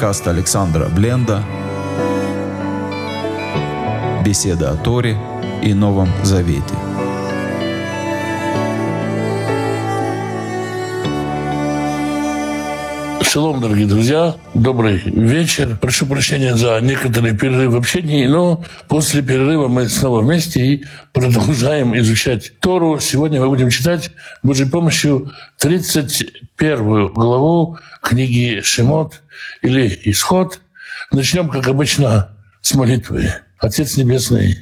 Подкаст Александра Бленда. Беседа о Торе и Новом Завете. Шалом, дорогие друзья. Добрый вечер. Прошу прощения за некоторые перерывы в общении, но после перерыва мы снова вместе и продолжаем изучать Тору. Сегодня мы будем читать Божьей помощью 31 главу книги Шимот или Исход. Начнем, как обычно, с молитвы. Отец Небесный,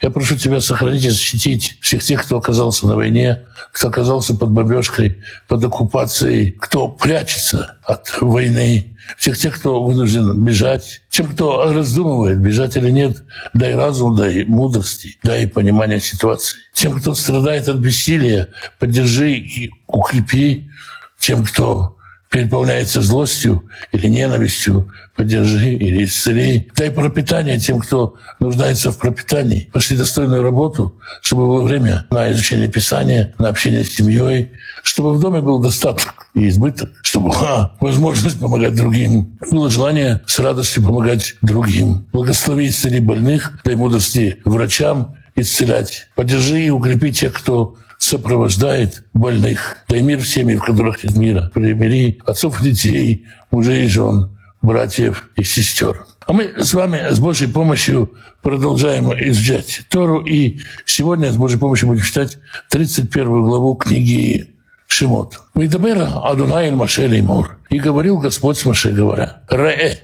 я прошу Тебя сохранить и защитить всех тех, кто оказался на войне, кто оказался под бомбежкой, под оккупацией, кто прячется от войны, всех тех, кто вынужден бежать, тем, кто раздумывает, бежать или нет, дай разум, дай мудрости, дай понимание ситуации. Тем, кто страдает от бессилия, поддержи и укрепи. Тем, кто переполняется злостью или ненавистью, поддержи или исцели. Дай пропитание тем, кто нуждается в пропитании. Пошли достойную работу, чтобы было время на изучение Писания, на общение с семьей, чтобы в доме был достаток и избыток, чтобы была возможность помогать другим, было желание с радостью помогать другим. Благослови исцели больных, дай мудрости врачам исцелять. Поддержи и укрепи тех, кто сопровождает больных. Дай мир в семьи, в которых нет мира. Примири отцов и детей, мужей и жен, братьев и сестер. А мы с вами с Божьей помощью продолжаем изучать Тору. И сегодня с Божьей помощью будем читать 31 главу книги Шимот. «Видабера Адунай Маше Леймур». И говорил Господь с Маше, говоря, «Ре,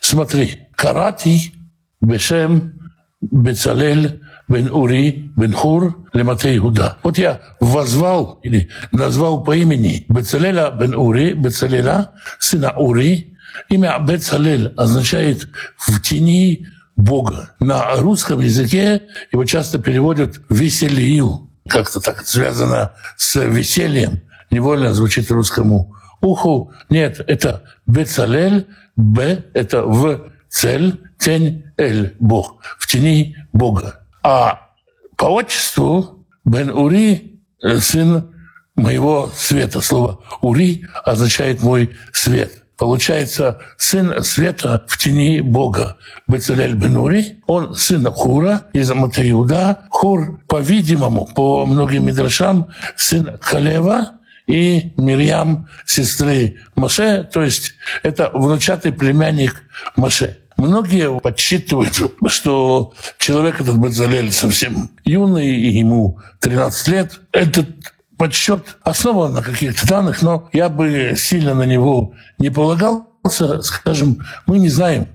смотри, карати бешем Бецалель бен Ури, бен Хур, Лемате Иуда. Вот я возвал или назвал по имени Бецалеля бен Ури, Бецалеля, сына Ури. Имя Бецалель означает «в тени Бога». На русском языке его часто переводят «веселил». Как-то так связано с весельем. Невольно звучит русскому уху. Нет, это Бецалель, Б – это в цель, тень, эль – Бог, в тени Бога. А по отчеству Бен Ури – сын моего света. Слово «Ури» означает «мой свет». Получается, сын света в тени Бога. Бецалель бен Ури, он сын Хура из Матриуда. Хур, по-видимому, по многим мидрашам, сын Калева, и Мирьям, сестры Моше, то есть это внучатый племянник Моше. Многие подсчитывают, что человек этот Бацалель совсем юный, и ему 13 лет. Этот подсчет основан на каких-то данных, но я бы сильно на него не полагался. Скажем, мы не знаем,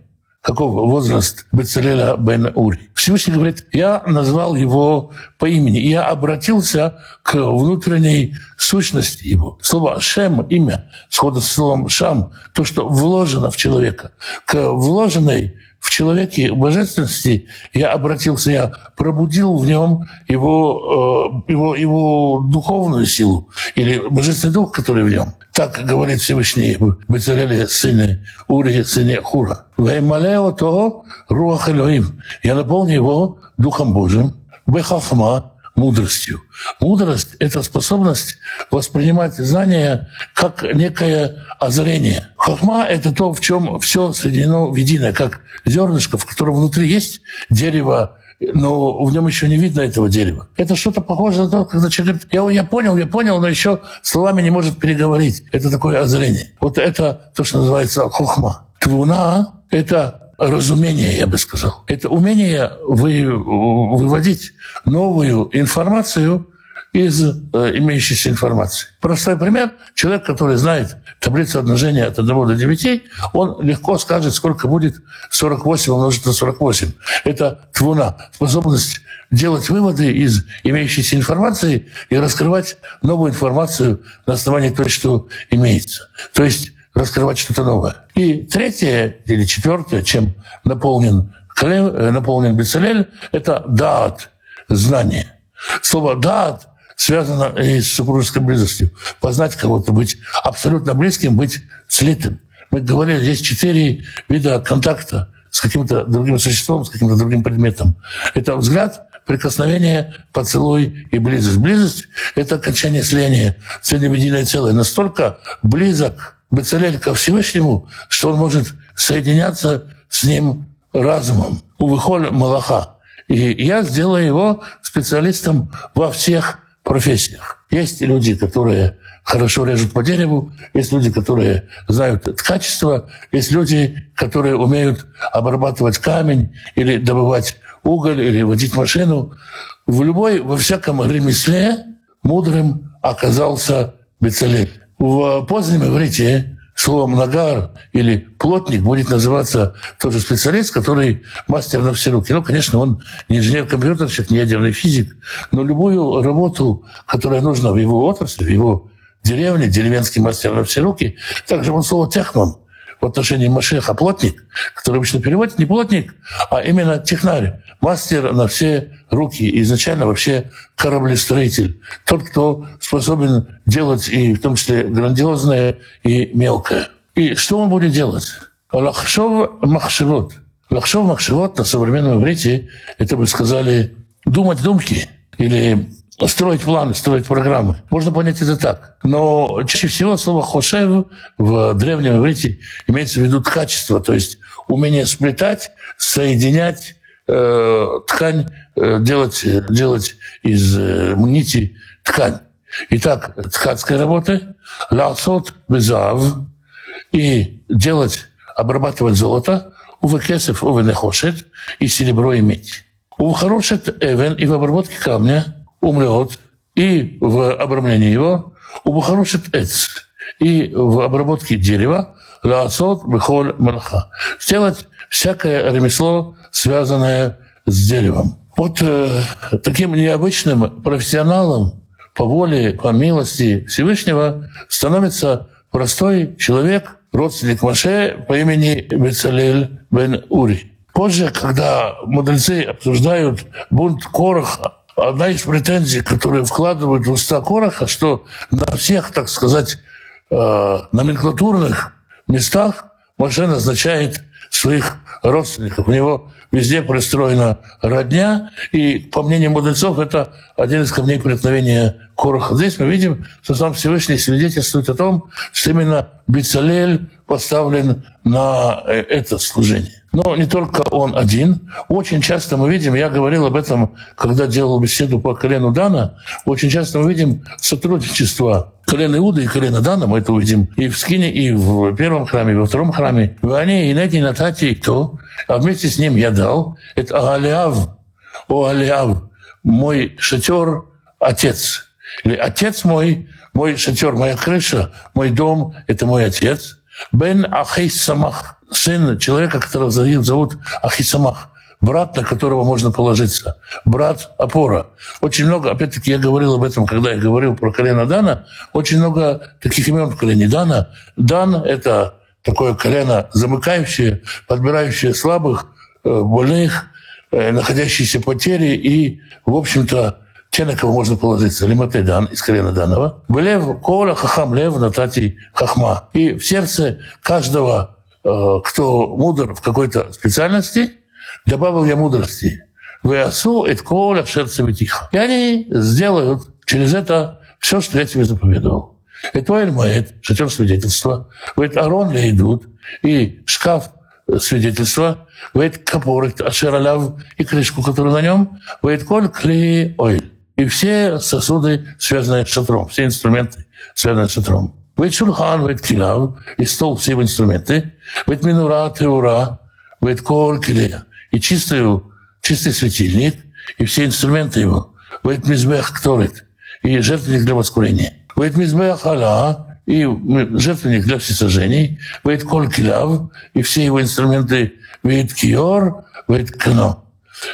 каков возраст Бецалеля бен Ури. Всевышний говорит, я назвал его по имени, я обратился к внутренней сущности его. Слово «шем» — имя, сходу с словом «шам», то, что вложено в человека, к вложенной в человеке божественности я обратился, я пробудил в нем его, э, его, его духовную силу или божественный дух, который в нем. Так говорит Всевышний Бецалеле, сыне Ури, сыне Хура. «Ваймалео то руах Элоим». Я наполню его Духом Божьим, бехахма, мудростью. Мудрость — это способность воспринимать знания как некое озарение. Хахма — это то, в чем все соединено в единое, как зернышко, в котором внутри есть дерево, но в нем еще не видно этого дерева. Это что-то похоже на то, когда человек говорит, я, я понял, я понял, но еще словами не может переговорить. Это такое озарение. Вот это то, что называется хохма. Твуна — это разумение, я бы сказал. Это умение вы, выводить новую информацию из э, имеющейся информации. Простой пример. Человек, который знает таблицу умножения от 1 до 9, он легко скажет, сколько будет 48 умножить на 48. Это твуна, способность делать выводы из имеющейся информации и раскрывать новую информацию на основании той, что имеется. То есть раскрывать что-то новое. И третье или четвертое, чем наполнен, э, наполнен Бецалель, это даат, знание. Слово даат связано и с супружеской близостью. Познать кого-то, быть абсолютно близким, быть слитым. Мы говорили, есть четыре вида контакта с каким-то другим существом, с каким-то другим предметом. Это взгляд, прикосновение, поцелуй и близость. Близость — это окончание слияния, в единое целое. Настолько близок Бецалель ко Всевышнему, что он может соединяться с ним разумом. Увыхоль Малаха. И я сделаю его специалистом во всех профессиях. Есть люди, которые хорошо режут по дереву, есть люди, которые знают качество, есть люди, которые умеют обрабатывать камень или добывать уголь, или водить машину. В любой, во всяком ремесле мудрым оказался Бецалель. В позднем иврите словом «нагар» или «плотник» будет называться тот же специалист, который мастер на все руки. Ну, конечно, он не инженер-компьютерщик, не ядерный физик, но любую работу, которая нужна в его отрасли, в его деревне, деревенский мастер на все руки, также он слово «технон» в отношении Машеха плотник, который обычно переводит не плотник, а именно технарь, мастер на все руки, изначально вообще кораблестроитель, тот, кто способен делать и в том числе грандиозное и мелкое. И что он будет делать? Лахшов махшевот. Лахшов махшевот на современном иврите, это бы сказали думать думки или строить планы, строить программы. Можно понять это так. Но чаще всего слово «хошев» в древнем иврите имеется в виду качество, то есть умение сплетать, соединять э, ткань, э, делать, делать из э, нити ткань. Итак, ткацкая работа, ласот безав, и делать, обрабатывать золото, увекесев, увенехошет, и серебро и медь. Увхорошет эвен и в обработке камня – умрет, и в обрамлении его убахарушит эц, и в обработке дерева лаасот бехоль малаха. Сделать всякое ремесло, связанное с деревом. Вот э, таким необычным профессионалом по воле, по милости Всевышнего становится простой человек, родственник Маше по имени Бецалель бен Ури. Позже, когда мудрецы обсуждают бунт Короха, одна из претензий, которые вкладывают в уста Короха, что на всех, так сказать, э, номенклатурных местах Моше назначает своих родственников. У него везде пристроена родня, и, по мнению мудрецов, это один из камней преткновения Короха. Здесь мы видим, что сам Всевышний свидетельствует о том, что именно Бицалель поставлен на э, это служение. Но не только он один. Очень часто мы видим, я говорил об этом, когда делал беседу по колену Дана, очень часто мы видим сотрудничество колена Иуда и колена Дана, мы это увидим и в Скине, и в первом храме, и во втором храме. Ане, и Нети, Натати, и кто? А вместе с ним я дал. Это Агалиав. О, Агалиав, мой шатер, отец. Или отец мой, мой шатер, моя крыша, мой дом – это мой отец. Бен Ахейс Самах – сын человека, которого зовут Ахисамах, брат, на которого можно положиться, брат опора. Очень много, опять-таки, я говорил об этом, когда я говорил про колено Дана, очень много таких имен в колене Дана. Дан – это такое колено замыкающее, подбирающее слабых, э, больных, э, находящиеся потери и, в общем-то, те, на кого можно положиться. Лимате Дан из колена Данова. Белев, Кола, Хахам, Лев, Натати, Хахма. И в сердце каждого Э, кто мудр в какой-то специальности, добавил я мудрости. Веасу это коля шерцами тихо. И они сделают через это все, что я тебе заповедовал. Это Моэд, шатер свидетельства. Вейт Арон идут, и шкаф свидетельства, вейт капор, ашераляв, и крышку, которая на нем, вейт коль клей ойль. И все сосуды, связанные с шатром, все инструменты, связанные с шатром. Вейт Шурхан, вейт Килав, и стол, все его инструменты. Вейт Минура, Теура, вейт Кор, И чистую, чистый светильник, и все инструменты его. Вейт Мизбех, Кторит, и жертвенник для воскурения. Вейт Мизбех, Аля, и жертвенник для всесожжений. Вейт Кол, Килав, и все его инструменты. Вейт Киор, вейт Кно.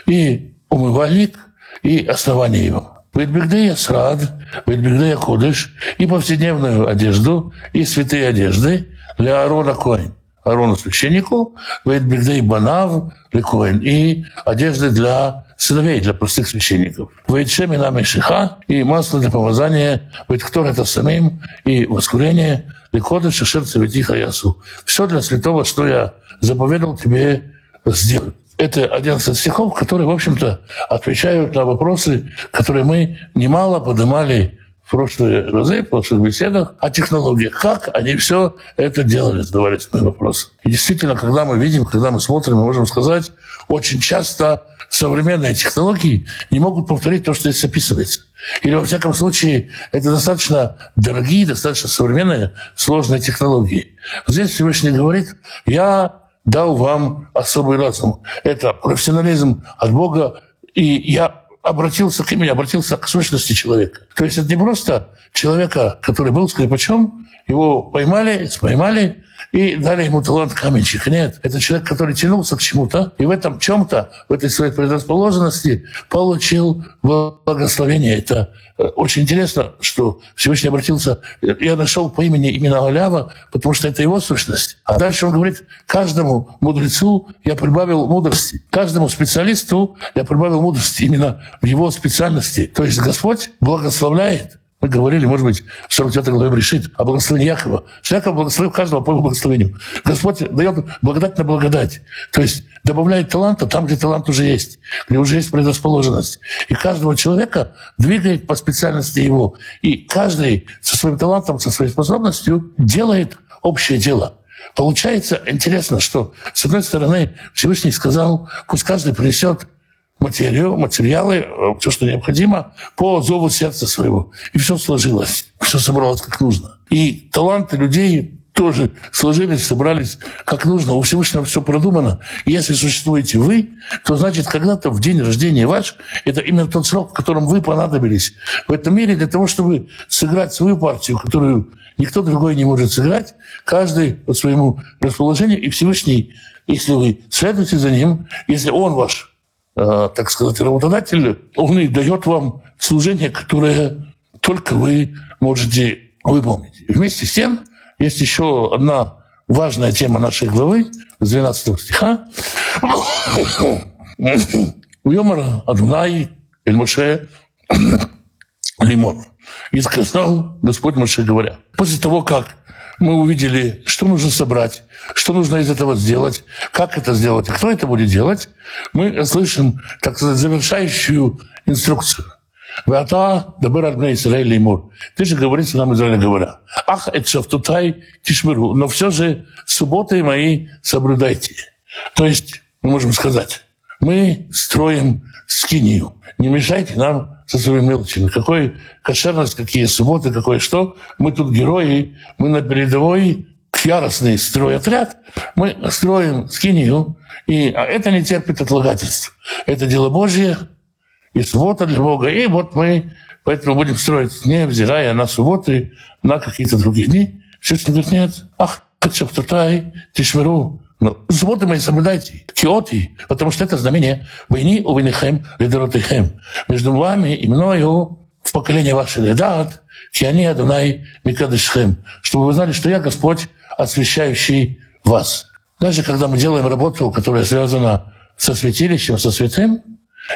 И умывальник, и основание его. Бигдея срад, Бигдея ходыш, и повседневную одежду, и святые одежды для Аарона Коин. Аарону священнику, Бигдей Банав, Лекоин, и одежды для сыновей, для простых священников. Вейт Шемина Мешиха, и масло для помазания, Вейт Ктор это самим, и воскурение, Лекода Шашер Цветиха Ясу. Все для святого, что я заповедал тебе сделать. Это 11 стихов, которые, в общем-то, отвечают на вопросы, которые мы немало поднимали прошлые разы, в прошлых беседах о технологиях. Как они все это делали, задавались мои вопросы. И действительно, когда мы видим, когда мы смотрим, мы можем сказать, очень часто современные технологии не могут повторить то, что здесь описывается. Или, во всяком случае, это достаточно дорогие, достаточно современные, сложные технологии. Здесь Всевышний говорит, я дал вам особый разум. Это профессионализм от Бога, и я обратился к имени, обратился к сущности человека. То есть это не просто человека, который был скрипачом, его поймали, поймали и дали ему талант каменщика. Нет, это человек, который тянулся к чему-то, и в этом чем-то, в этой своей предрасположенности получил благословение. Это э, очень интересно, что Всевышний обратился, я нашел по имени именно Алява, потому что это его сущность. А дальше он говорит, каждому мудрецу я прибавил мудрости, каждому специалисту я прибавил мудрости именно в его специальности. То есть Господь благословляет мы говорили, может быть, в 49 главе решит о благословении Якова. Что Яков благословил каждого по его благословению. Господь дает благодать на благодать. То есть добавляет таланта там, где талант уже есть, где уже есть предрасположенность. И каждого человека двигает по специальности его. И каждый со своим талантом, со своей способностью делает общее дело. Получается интересно, что, с одной стороны, Всевышний сказал, пусть каждый принесет материю, материалы, э, все, что необходимо, по зову сердца своего. И все сложилось, все собралось как нужно. И таланты людей тоже сложились, собрались как нужно. У Всевышнего все продумано. Если существуете вы, то значит, когда-то в день рождения ваш, это именно тот срок, в котором вы понадобились в этом мире для того, чтобы сыграть свою партию, которую никто другой не может сыграть, каждый по своему расположению. И Всевышний, если вы следуете за ним, если он ваш так сказать, работодатель, он и дает вам служение, которое только вы можете выполнить. Вместе с тем, есть еще одна важная тема нашей главы, с 12 стиха. У Йомара Адунай Эль-Моше Лимон. И сказал Господь Моше, говоря, после того, как мы увидели, что нужно собрать, что нужно из этого сделать, как это сделать, и кто это будет делать, мы слышим, так сказать, завершающую инструкцию. Вата дабыр адна Израиль леймур. Ты же говорится нам Израиля говоря. Ах, это шафтутай тишмиру. Но все же субботы мои соблюдайте. То есть, мы можем сказать, мы строим скинию. Не мешайте нам со своими мелочами. Какой кошерность, какие субботы, какое что. Мы тут герои, мы на передовой яростный стройотряд, мы строим скинию, и а это не терпит отлагательств. Это дело Божье, и суббота для Бога. И вот мы поэтому будем строить, не взирая на субботы, на какие-то другие дни. Все говорит, нет, ах, Кацаптутай, Тишмиру, ну, субботы мои соблюдайте, киоти, потому что это знамение войны у винихем лидеротихем. Между вами и мною в поколение ваше ледат, киани Адонай Микадышхем, чтобы вы знали, что я Господь, освящающий вас. Даже когда мы делаем работу, которая связана со святилищем, со святым,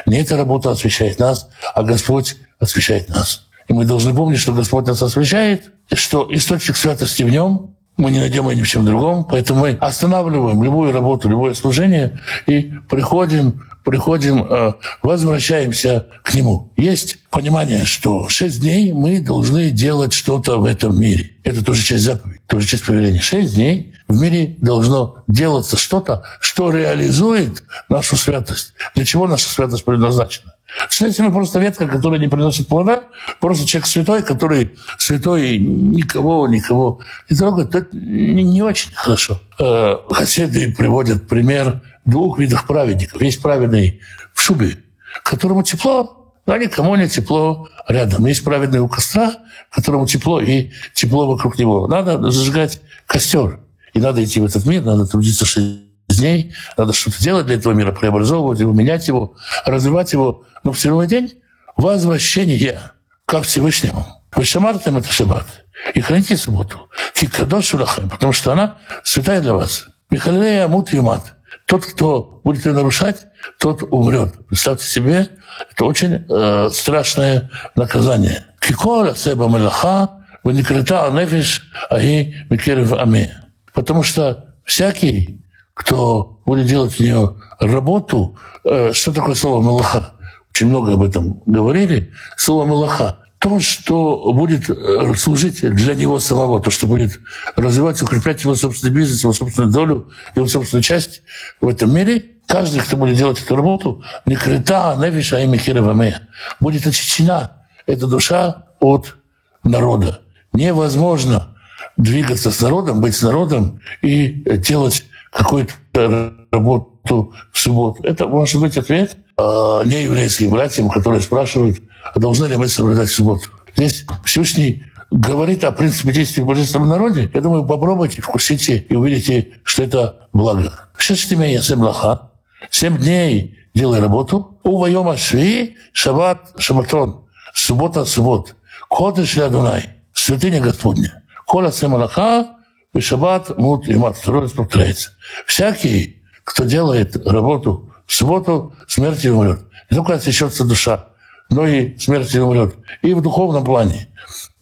не эта работа освящает нас, а Господь освящает нас. И мы должны помнить, что Господь нас освящает, что источник святости в нем, мы не найдем ее ни в чем другом, поэтому мы останавливаем любую работу, любое служение и приходим, приходим, э, возвращаемся к нему. Есть понимание, что шесть дней мы должны делать что-то в этом мире. Это тоже часть заповеди, тоже часть повеления. Шесть дней в мире должно делаться что-то, что реализует нашу святость. Для чего наша святость предназначена? Следовательно, просто ветка, которая не приносит плода, просто человек святой, который святой никого, никого не трогает, это не, не очень хорошо. Э, Хасиды приводят пример двух видов праведников. Есть праведный в шубе, которому тепло, а никому не тепло рядом. Есть праведный у костра, которому тепло и тепло вокруг него. Надо зажигать костер. И надо идти в этот мир, надо трудиться шесть дней, надо что-то делать для этого мира, преобразовывать его, менять его, развивать его. Но в седьмой день возвращение ко Всевышнему. Вы шамартем это шаббат. И храните субботу. Кикадош потому что она святая для вас. Михалея Амут Юмат. Тот, кто будет ее нарушать, тот умрет. Представьте себе, это очень э, страшное наказание. Кикола себа мелаха, ваникрита нефиш, аги микерев ами. Потому что всякий, кто будет делать в нее работу, э, что такое слово «малаха»? Очень много об этом говорили. Слово «малаха» то, что будет э, служить для него самого, то, что будет развивать, укреплять его собственный бизнес, его собственную долю, его собственную часть в этом мире, каждый, кто будет делать эту работу, не крыта, не виша и будет очищена эта душа от народа. Невозможно двигаться с народом, быть с народом и делать какую-то работу в субботу. Это может быть ответ э, нееврейским братьям, которые спрашивают, а должны ли мы соблюдать субботу. Здесь Всевышний говорит о принципе действия в божественном народе. Я думаю, попробуйте, вкусите и увидите, что это благо. Шесть семь лоха. Семь дней делай работу. У воема шви, шаббат, шабатон. Суббота, суббот. Кодыш Адунай. Святыня Господня. Коля семалаха, и шаббат, мут и раз повторяется. Всякий, кто делает работу в субботу, смерти умрет. Не только отсечется душа, но и смерти умрет. И в духовном плане,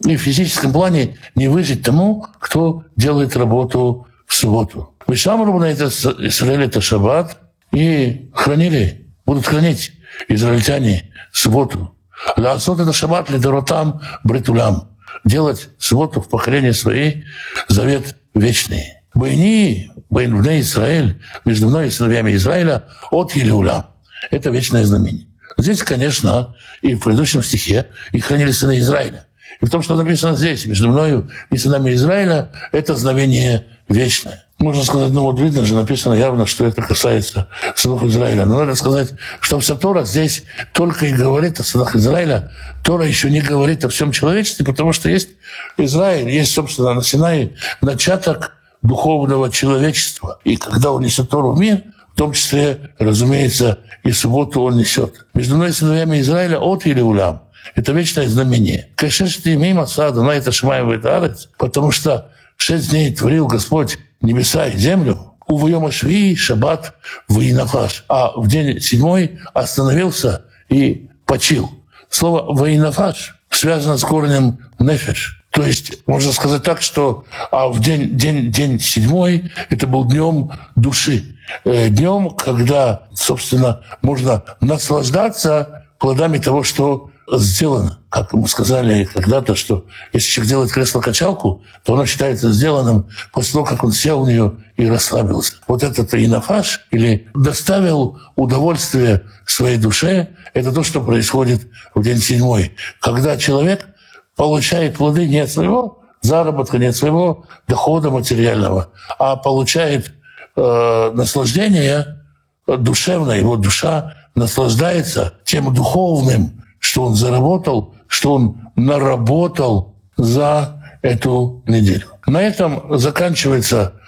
и в физическом плане не выжить тому, кто делает работу в субботу. Сам на это Израиль это шаббат, и хранили, будут хранить израильтяне субботу. Ласот это шаббат лидоротам бритулям. Делать субботу в поколении своей завет вечный. Войни, войны Израиль, между мной и сыновьями Израиля от Елеуля. Это вечное знамение. Здесь, конечно, и в предыдущем стихе и хранили сыны Израиля. И в том, что написано здесь, между мною и сынами Израиля, это знамение вечное. Можно сказать, ну вот видно же, написано явно, что это касается сынов Израиля. Но надо сказать, что вся Тора здесь только и говорит о сынах Израиля. Тора еще не говорит о всем человечестве, потому что есть Израиль, есть, собственно, на Синае начаток духовного человечества. И когда он несет Тору в мир, в том числе, разумеется, и субботу он несет. Между мной сыновьями Израиля от или улям. Это вечное знамение. Кашеш ты мимо сада, на это шмаевый арец, потому что шесть дней творил Господь небеса и землю, у Увоема Шви, Шаббат, Воинафаш. А в день седьмой остановился и почил. Слово Воинафаш связано с корнем Нефеш. То есть можно сказать так, что а в день, день, день седьмой это был днем души. Э, днем, когда, собственно, можно наслаждаться плодами того, что сделано. Как мы сказали когда-то, что если человек делает кресло-качалку, то оно считается сделанным после того, как он сел в нее и расслабился. Вот этот инофаш или доставил удовольствие своей душе, это то, что происходит в день седьмой. Когда человек получает плоды не от своего заработка, не от своего дохода материального, а получает э, наслаждение душевное, его душа наслаждается тем духовным, что он заработал, что он наработал за эту неделю. На этом заканчивается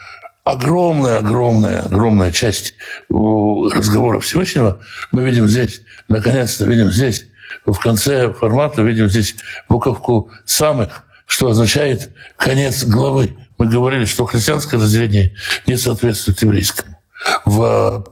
огромная, огромная, огромная часть разговора Всевышнего. Мы видим здесь, наконец-то видим здесь, в конце формата, видим здесь буковку самых, что означает конец главы. Мы говорили, что христианское разделение не соответствует еврейскому. В,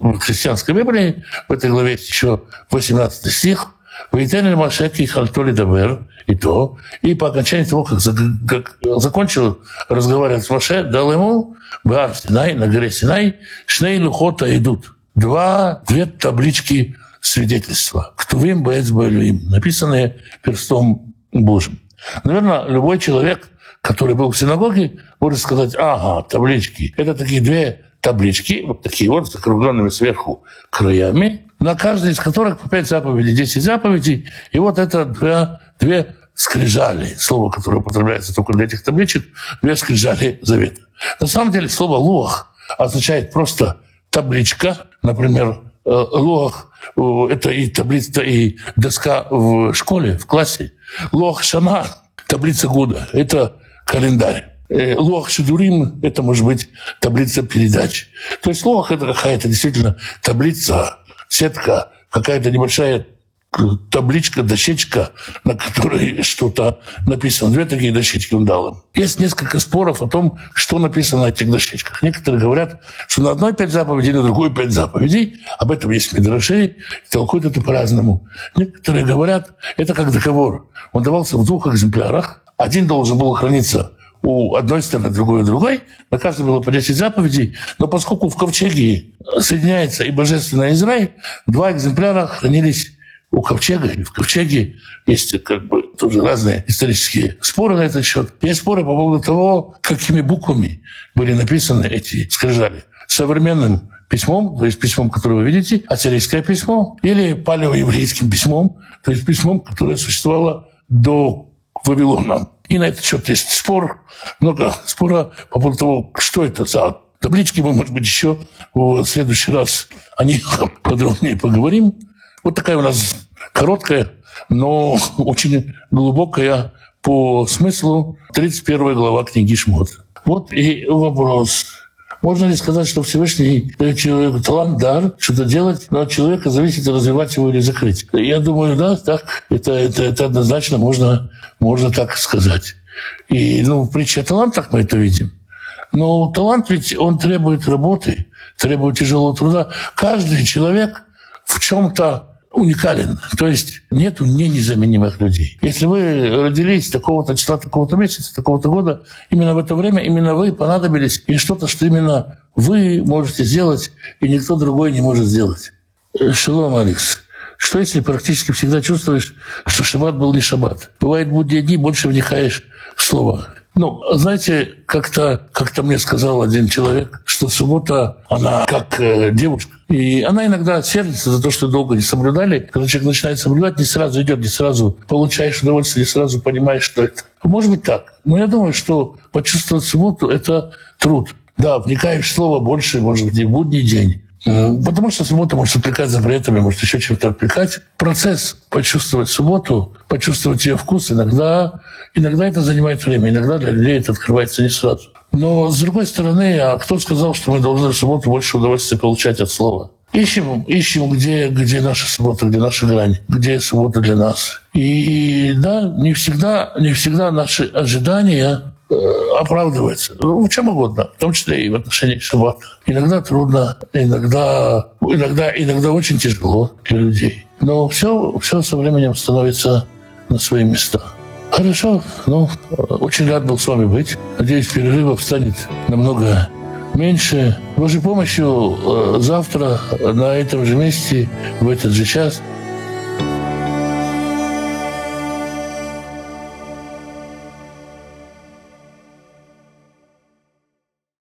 в христианской Библии в этой главе есть еще 18 стих, Машек и Хальтоли Дабер, и то. И по окончании того, как, как закончил разговаривать с Маше, дал ему Бар Синай, на горе Синай, Шней Лухота идут. Два, две таблички свидетельства. Ктувим Бэц Бэлюим, написанные перстом Божьим. Наверное, любой человек, который был в синагоге, может сказать, ага, таблички. Это такие две таблички, вот такие вот, с округленными сверху краями, на каждой из которых по пять заповедей, десять заповедей. И вот это две, две скрижали, слово, которое употребляется только для этих табличек, две скрижали завета. На самом деле слово «лох» означает просто табличка, например, э, лох это и таблица, и доска в школе, в классе. Лох шана – таблица года, это календарь. Э, лох Шедурим – это может быть таблица передач. То есть лох – это какая-то действительно таблица, сетка, какая-то небольшая табличка, дощечка, на которой что-то написано. Две такие дощечки он дал им. Есть несколько споров о том, что написано на этих дощечках. Некоторые говорят, что на одной пять заповедей, на другой пять заповедей. Об этом есть мидрашей, толкуют это по-разному. Некоторые говорят, это как договор. Он давался в двух экземплярах. Один должен был храниться у одной стороны, другой у другой. На каждой было по 10 заповедей. Но поскольку в ковчеге соединяется и божественный Израиль, два экземпляра хранились у Ковчега или в Ковчеге есть как бы тоже разные исторические споры на этот счет. Есть споры по поводу того, какими буквами были написаны эти скрижали. Современным письмом, то есть письмом, которое вы видите, ассирийское письмо, или палеоеврейским письмом, то есть письмом, которое существовало до Вавилона. И на этот счет есть спор, много спора по поводу того, что это за таблички. Мы, может быть, еще в следующий раз о них подробнее поговорим. Вот такая у нас короткая, но очень глубокая по смыслу 31 глава книги Шмот. Вот и вопрос. Можно ли сказать, что Всевышний дает человеку талант, дар, что-то делать, но от человека зависит, развивать его или закрыть? Я думаю, да, так. Это, это, это однозначно можно, можно так сказать. И ну, в притче о талантах мы это видим. Но талант ведь он требует работы, требует тяжелого труда. Каждый человек в чем-то уникален. То есть нет не незаменимых людей. Если вы родились такого-то числа, такого-то месяца, такого-то года, именно в это время именно вы понадобились, и что-то, что именно вы можете сделать, и никто другой не может сделать. Шалом, Алекс. Что если практически всегда чувствуешь, что шаббат был не шаббат? Бывает, будни дни, больше вникаешь в слово. Ну, знаете, как-то как мне сказал один человек, что суббота, она как э, девушка. И она иногда сердится за то, что долго не соблюдали. Когда человек начинает соблюдать, не сразу идет, не сразу получаешь удовольствие, не сразу понимаешь, что это. Может быть так. Но я думаю, что почувствовать субботу – это труд. Да, вникаешь в слово больше, может быть, и будний день. Потому что суббота может отвлекать запретами, может еще чем-то отвлекать. Процесс почувствовать субботу, почувствовать ее вкус, иногда, иногда это занимает время, иногда для людей это открывается не сразу. Но, с другой стороны, а кто сказал, что мы должны в субботу больше удовольствия получать от слова? Ищем, ищем, где, где наша суббота, где наша грань, где суббота для нас. И, да, не всегда, не всегда наши ожидания Э, оправдывается. Ну, чем угодно, в том числе и в отношении шаббата. Иногда трудно, иногда, иногда, иногда очень тяжело для людей. Но все, все со временем становится на свои места. Хорошо, ну, очень рад был с вами быть. Надеюсь, перерывов станет намного меньше. Божьей помощью э, завтра на этом же месте, в этот же час,